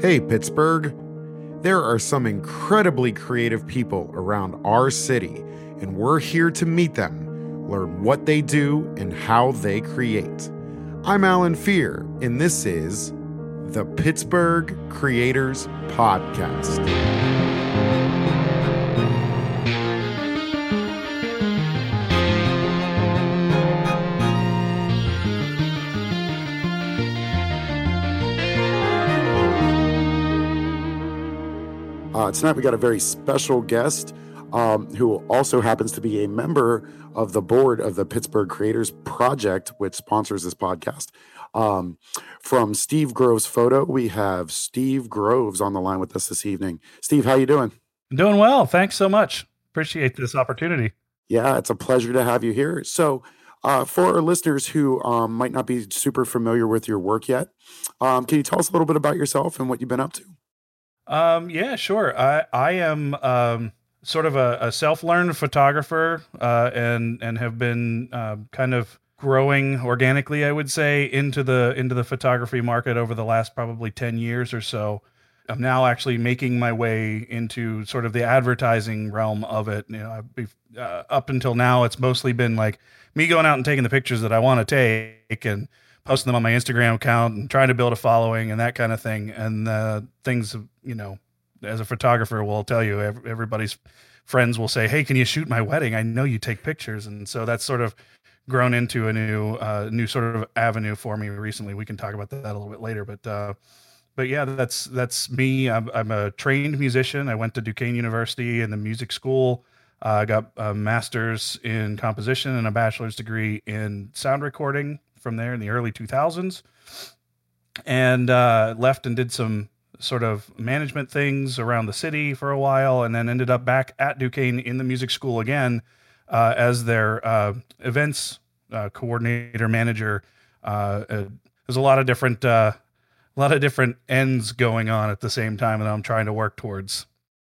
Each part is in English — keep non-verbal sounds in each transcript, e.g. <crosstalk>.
Hey, Pittsburgh. There are some incredibly creative people around our city, and we're here to meet them, learn what they do, and how they create. I'm Alan Fear, and this is the Pittsburgh Creators Podcast. Uh, tonight we got a very special guest um, who also happens to be a member of the board of the Pittsburgh Creators Project, which sponsors this podcast. Um, from Steve Groves Photo, we have Steve Groves on the line with us this evening. Steve, how you doing? Doing well. Thanks so much. Appreciate this opportunity. Yeah, it's a pleasure to have you here. So, uh, for our listeners who um, might not be super familiar with your work yet, um, can you tell us a little bit about yourself and what you've been up to? Um, yeah, sure. I I am um, sort of a, a self-learned photographer, uh, and and have been uh, kind of growing organically, I would say, into the into the photography market over the last probably ten years or so. I'm now actually making my way into sort of the advertising realm of it. You know, I've, uh, up until now, it's mostly been like me going out and taking the pictures that I want to take and posting them on my Instagram account and trying to build a following and that kind of thing. And uh, things, you know, as a photographer will tell you, everybody's friends will say, "Hey, can you shoot my wedding? I know you take pictures." And so that's sort of grown into a new, uh, new sort of avenue for me recently. We can talk about that a little bit later, but. Uh, but yeah, that's that's me. I'm, I'm, a trained musician. I went to Duquesne University in the music school. Uh, I got a master's in composition and a bachelor's degree in sound recording from there in the early 2000s, and uh, left and did some sort of management things around the city for a while, and then ended up back at Duquesne in the music school again uh, as their uh, events uh, coordinator manager. Uh, there's a lot of different a lot of different ends going on at the same time that I'm trying to work towards.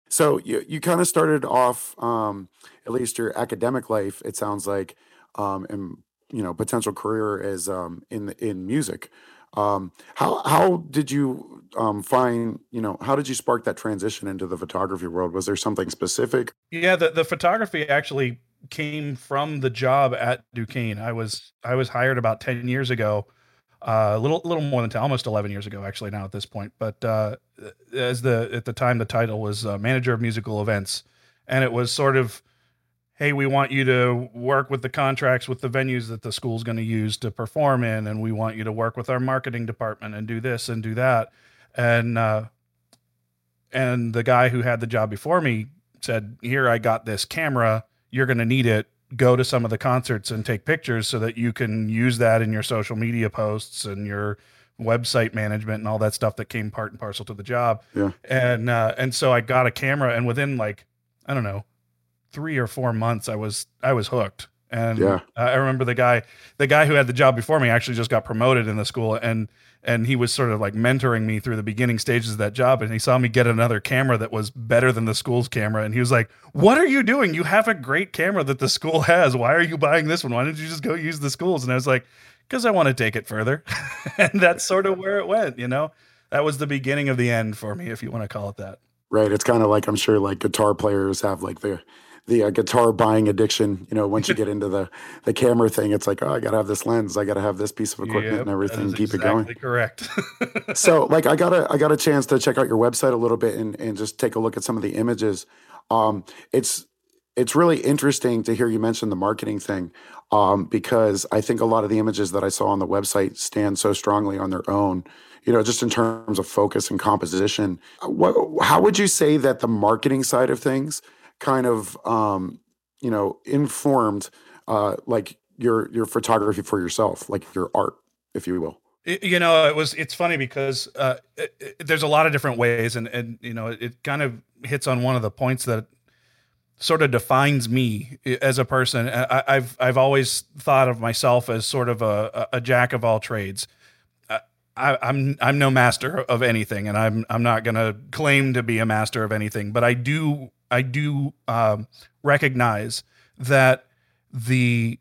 So you you kind of started off, um, at least your academic life. It sounds like, um, and you know, potential career as um, in in music. Um, how how did you um, find? You know, how did you spark that transition into the photography world? Was there something specific? Yeah, the the photography actually came from the job at Duquesne. I was I was hired about ten years ago uh, a little little more than 10, almost 11 years ago actually now at this point but uh, as the at the time the title was uh, manager of musical events and it was sort of hey we want you to work with the contracts with the venues that the school's going to use to perform in and we want you to work with our marketing department and do this and do that and uh, and the guy who had the job before me said here i got this camera you're going to need it go to some of the concerts and take pictures so that you can use that in your social media posts and your website management and all that stuff that came part and parcel to the job. Yeah. And uh, and so I got a camera and within like I don't know, 3 or 4 months I was I was hooked. And yeah. Uh, I remember the guy the guy who had the job before me actually just got promoted in the school and and he was sort of like mentoring me through the beginning stages of that job and he saw me get another camera that was better than the school's camera and he was like what are you doing? You have a great camera that the school has. Why are you buying this one? Why don't you just go use the schools? And i was like because i want to take it further. <laughs> And that's sort of where it went you know? That was the beginning of the end for me if you want to call it that. Right it's kind of like i'm sure like guitar players have like their the uh, guitar buying addiction. You know, once you get into the the camera thing, it's like, oh, I gotta have this lens, I gotta have this piece of equipment yep, and everything. Keep exactly it going. Correct. <laughs> so, like, I got a I got a chance to check out your website a little bit and and just take a look at some of the images. Um, it's it's really interesting to hear you mention the marketing thing um, because I think a lot of the images that I saw on the website stand so strongly on their own. You know, just in terms of focus and composition. What, how would you say that the marketing side of things kind of um, you know informed uh, like your your photography for yourself, like your art, if you will. you know, it was it's funny because uh, it, it, there's a lot of different ways, and and you know, it, it kind of hits on one of the points that sort of defines me as a person. I, have I've always thought of myself as sort of a, a jack of all trades. I, I'm I'm no master of anything, and I'm I'm not gonna claim to be a master of anything, but I do I do um, recognize that the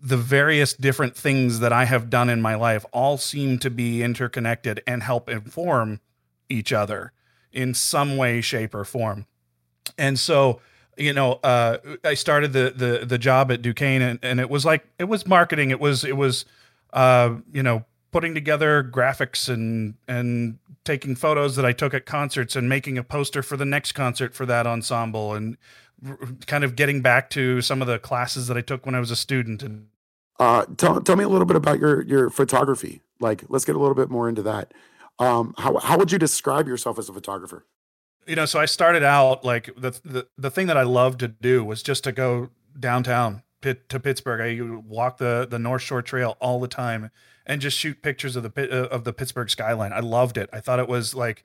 the various different things that I have done in my life all seem to be interconnected and help inform each other in some way, shape, or form. And so, you know, uh, I started the the the job at Duquesne, and, and it was like it was marketing. It was it was, uh, you know, putting together graphics and and taking photos that I took at concerts and making a poster for the next concert for that ensemble and kind of getting back to some of the classes that I took when I was a student and uh, tell, tell me a little bit about your your photography. Like let's get a little bit more into that. Um, how, how would you describe yourself as a photographer? You know so I started out like the, the the thing that I loved to do was just to go downtown to Pittsburgh. I walk the the North Shore Trail all the time and just shoot pictures of the uh, of the Pittsburgh skyline I loved it I thought it was like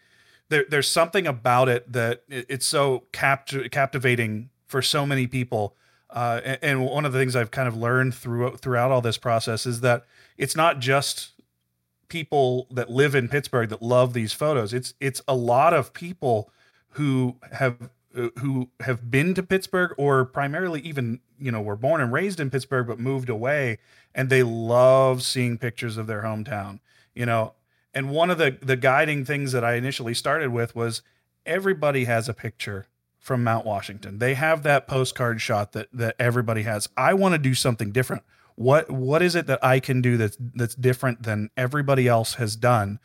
there, there's something about it that it's so capt- captivating for so many people. Uh, and, and, one of the things I've kind of learned through, throughout all this process is that it's not just people that live in Pittsburgh that love these photos. It's it's a lot of people who have who have been to Pittsburgh or primarily even you know were born and raised in Pittsburgh but moved away and they love seeing pictures of their hometown. You know, and one of the the guiding things that I initially started with was everybody has a picture from Mount Washington. They have that postcard shot that that everybody has. I want to do something different. What what is it that I can do that's that's different than everybody else has done?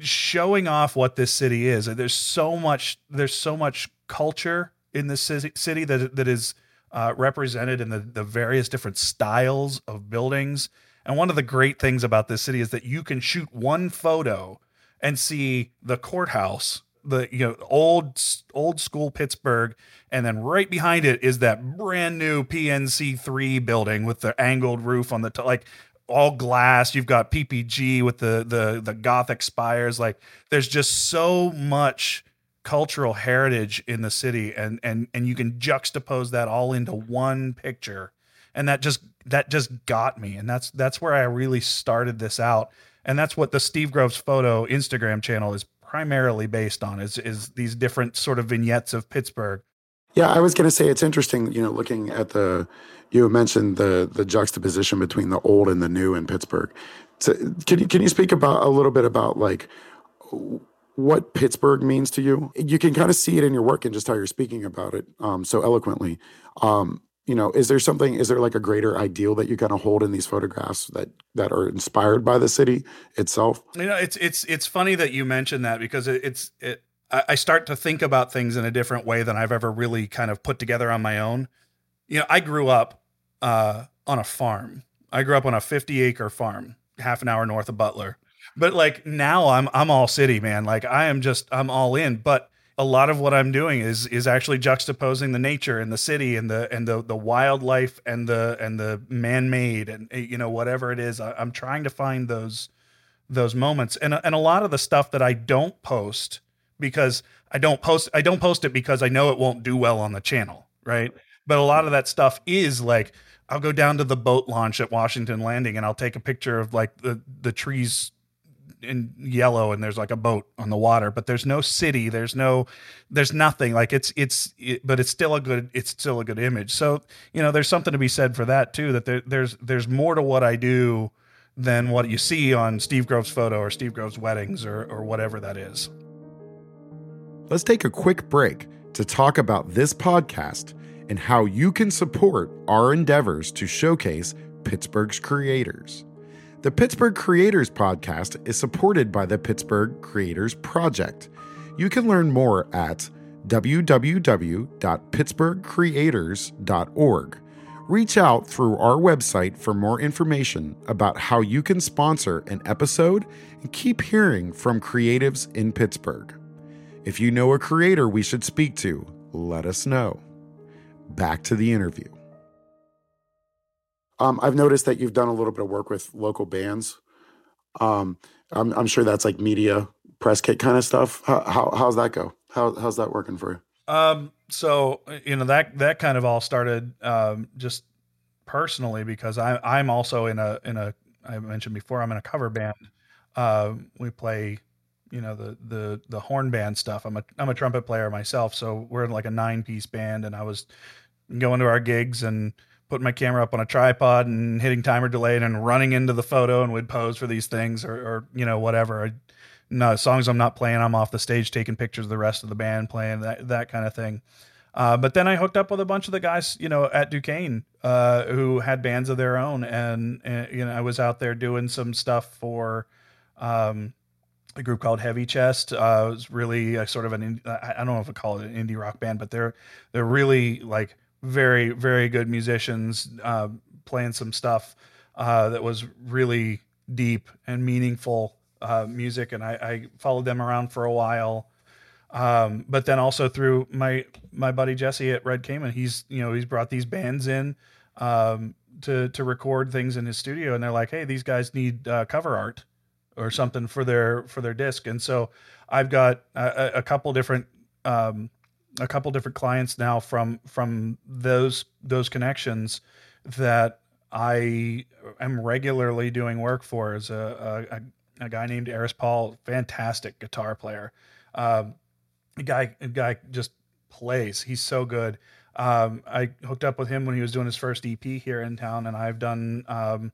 Showing off what this city is. There's so much there's so much culture in this city that that is uh, represented in the the various different styles of buildings and one of the great things about this city is that you can shoot one photo and see the courthouse, the you know old old school Pittsburgh, and then right behind it is that brand new PNC three building with the angled roof on the top, like all glass. You've got PPG with the the the Gothic spires. Like there's just so much cultural heritage in the city, and and and you can juxtapose that all into one picture. And that just that just got me. And that's that's where i really started this out. And that's what the steve groves photo instagram channel is primarily based on is is these different sort of vignettes of pittsburgh. Yeah i was going to say it's interesting you know looking at the you mentioned the the juxtaposition between the old and the new in pittsburgh. So can you can you speak about a little bit about like what Pittsburgh means to you. You can kind of see it in your work and just how you're speaking about it um, so eloquently. Um, you know is there something is there like a greater ideal that you kind of hold in these photographs that that are inspired by the city itself you know it's it's it's funny that you mentioned that because it, it's it I start to think about things in a different way than I've ever really kind of put together on my own. You know, I grew up uh, on a farm. I grew up on a 50 acre farm, half an hour north of Butler. But like now I'm I'm all city, man. Like I am just I'm all in. But a lot of what I'm doing is is actually juxtaposing the nature and the city and the and the the wildlife and the and the man made and eh, you know whatever it is. I, am trying to find those those moments and and a lot of the stuff that I don't post because I don't post I don't post it because I know it won't do well on the channel, right? But a lot of that stuff is like I'll go down to the boat launch at Washington Landing and I'll take a picture of like the the trees in yellow and there's like a boat on the water but there's no city there's no there's nothing. Like it's it's it, but it's still a good it's still a good image. So you know there's something to be said for that too that there, there's there's more to what i do than what you see on steve groves photo or steve groves weddings or or whatever that is. Let's take a quick break to talk about this podcast and how you can support our endeavors to showcase pittsburgh's creators the Pittsburgh Creators Podcast is supported by the Pittsburgh Creators Project. You can learn more at www.pittsburghcreators.org. Reach out through our website for more information about how you can sponsor an episode and keep hearing from creatives in Pittsburgh. If you know a creator we should speak to, let us know. Back to the interview. Um, I've noticed that you've done a little bit of work with local bands. Um, I'm, I'm sure that's like media press kit kind of stuff. How, how how's that go? How how's that working for you? Um, so you know that that kind of all started um, just personally because I I'm also in a in a I mentioned before I'm in a cover band. Uh, we play you know the the the horn band stuff. I'm a I'm a trumpet player myself, so we're in like a nine piece band, and I was going to our gigs and putting my camera up on a tripod and hitting timer delay and running into the photo and would pose for these things or, or you know whatever. I no songs I'm not playing. I'm off the stage taking pictures of the rest of the band playing that that kind of thing. Uh, but then I hooked up with a bunch of the guys, you know, at Duquesne, uh, who had bands of their own, and, and, you know, I was out there doing some stuff for um, a group called Heavy Chest. Uh, was really a sort of an I don't know if I call it an indie rock band, but they're they're really like very very good musicians uh, playing some stuff uh, that was really deep and meaningful uh, music, and I, I, followed them around for a while. Um, but then also through my my buddy Jesse at Red Cayman, he's you know he's brought these bands in um, to to record things in his studio, and they're like, hey, these guys need uh, cover art or something for their for their disc, and so I've got a, a couple different um, a couple different clients now from from those those connections that I am regularly doing work for is a, a, a guy named Eris Paul, fantastic guitar player. Um, a guy, guy just plays. He's so good. Um, I hooked up with him when he was doing his first EP here in town, and I've done um,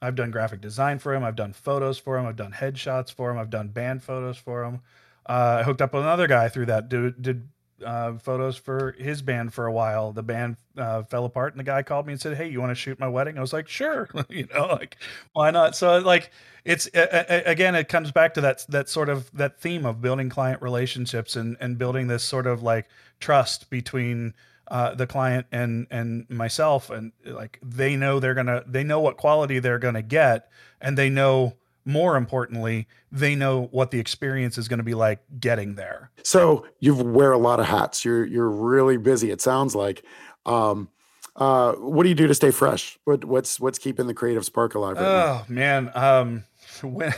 I've done graphic design for him. I've done photos for him. I've done headshots for him. I've done band photos for him. Uh, I hooked up with another guy through that. Did, did uh, photos for his band for a while. The band uh, fell apart, and the guy called me and said, "Hey, you want to shoot my wedding?" I was like, "Sure," <laughs> you know, like why not? So like it's again, it comes back to that that sort of that theme of building client relationships and and building this sort of like trust between. Uh, the client and and myself and like they know they're gonna they know what quality they're gonna get and they know more importantly, they know what the experience is going to be like getting there. So you wear a lot of hats. You're you're really busy. It sounds like. Um, uh, what do you do to stay fresh? What what's what's keeping the creative spark alive? Right oh now? man, um, <laughs> when,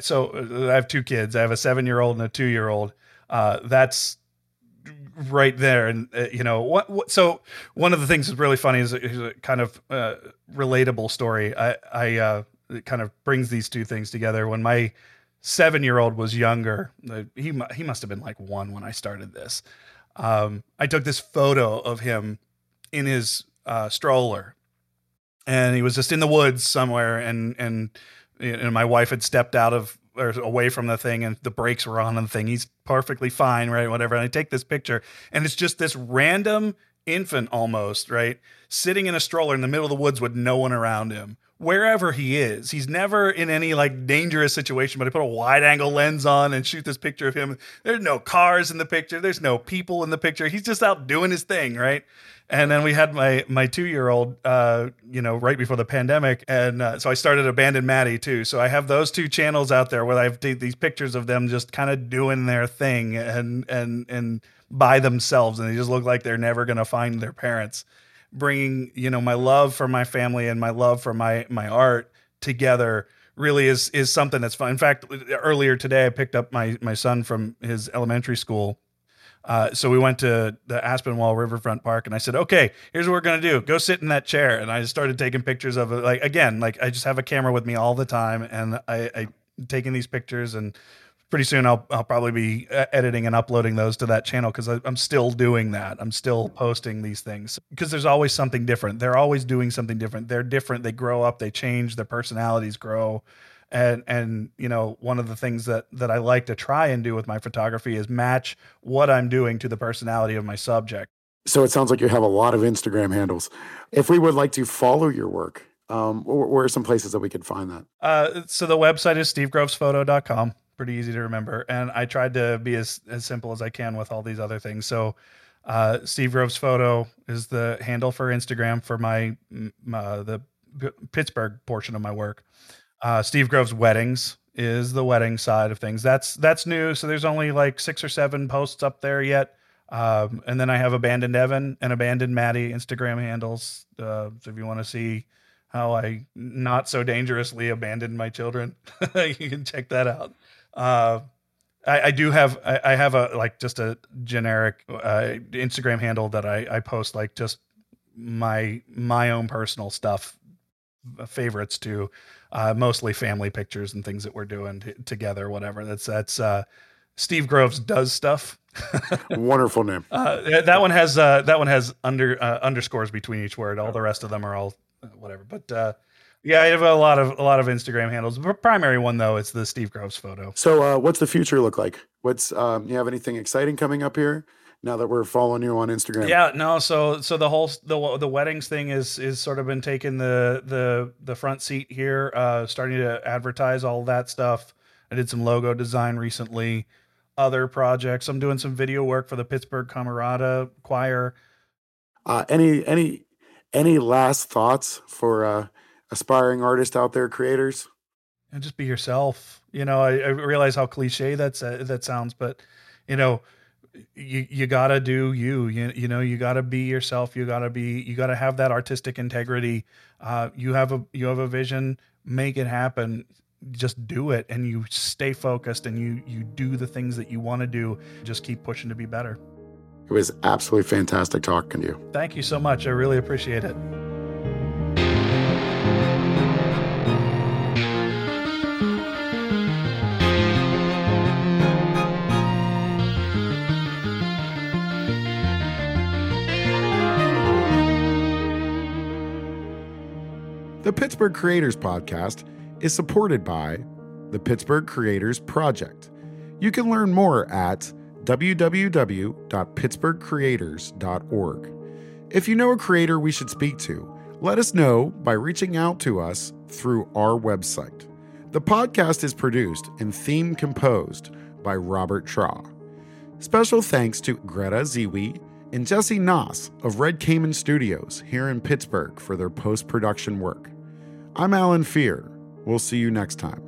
so uh, I have two kids. I have a seven year old and a two year old. Uh, that's right there and uh, you know what, what, so one of the things that's really funny is, is a kind of uh, relatable story i i uh, it kind of brings these two things together. When my seven year old was younger, uh, he he must have been like one when I started this. Um, I took this photo of him in his uh, stroller, and he was just in the woods somewhere, and and and my wife had stepped out of or away from the thing, and the brakes were on and the thing. He's perfectly fine, right? Whatever. And I take this picture, and it's just this random infant almost, right, sitting in a stroller in the middle of the woods with no one around him wherever he is. He's never in any like dangerous situation, but I put a wide angle lens on and shoot this picture of him. There's no cars in the picture, there's no people in the picture. He's just out doing his thing, right? And then we had my my two year old, uh, you know, right before the pandemic, and uh, so I started Abandoned Maddie too. So I have those two channels out there where I've these pictures of them just kind of doing their thing and and and by themselves, and they just look like they're never gonna find their parents bringing you know my love for my family and my love for my my art together really is is something that's fun. In fact, earlier today I picked up my my son from his elementary school. Uh, so we went to the Aspinwall Riverfront Park, and I said, "Okay, here's what we're gonna do. Go sit in that chair." And I started taking pictures of it. Like again, like I just have a camera with me all the time, and I, I taking these pictures and pretty soon I'll I'll probably be uh, editing and uploading those to that channel because I'm still doing that. I'm still posting these things because there's always something different. They're always doing something different. They're different. They grow up. They change. Their personalities grow. And and you know one of the things that that I like to try and do with my photography is match what I'm doing to the personality of my subject. So it sounds like you have a lot of Instagram handles. If we would like to follow your work, um, where are some places that we could find that? Uh, so the website is stevegrovesphoto.com pretty easy to remember. And I tried to be as, as simple as I can with all these other things. So, uh, Steve Groves Photo is the handle for Instagram for my, uh, the P- Pittsburgh portion of my work. Uh, Steve Groves Weddings is the wedding side of things. That's that's new. So there's only like six or seven posts up there yet. Um, and then I have Abandoned Evan and Abandoned Maddie Instagram handles. Uh, so if you want to see how I not so dangerously abandoned my children, <laughs> you can check that out. Uh, I, I, do have I, I, have a like just a generic uh, Instagram handle that I, I post like just my my own personal stuff uh, favorites to uh, mostly family pictures and things that we're doing t- together whatever. That's that's uh, Steve Groves does stuff. <laughs> Wonderful name. Uh, that one has uh, that one has under uh, underscores between each word. All the rest of them are all uh, whatever. But uh, Yeah, I have a lot of a lot of Instagram handles. The primary one though, it's the Steve Groves photo. So, uh, what's the future look like? What's um, you have anything exciting coming up here? Now that we're following you on Instagram, Yeah, no. So so the whole the the weddings thing is is sort of been taking the the the front seat here. Uh, starting to advertise all that stuff. I did some logo design recently. Other projects. I'm doing some video work for the Pittsburgh Camerata Choir. Uh, any any any last thoughts for uh, aspiring artists out there, creators? and just be yourself. You know, I, I realize how cliche that's uh, that sounds, but you know, you you gotta do you. You you know, you gotta be yourself. You gotta be. You gotta have that artistic integrity. Uh, you have a you have a vision. Make it happen. Just do it, and you stay focused, and you you do the things that you want to do. Just keep pushing to be better. It was absolutely fantastic talking to you. Thank you so much. I really appreciate it. The Pittsburgh Creators Podcast is supported by the Pittsburgh Creators Project. You can learn more at www.pittsburghcreators.org. If you know a creator we should speak to, let us know by reaching out to us through our website. The podcast is produced and theme composed by Robert Traw. Special thanks to Greta Ziwi and Jesse Noss of Red Cayman Studios here in Pittsburgh for their post production work. I'm Alan Fear. We'll see you next time.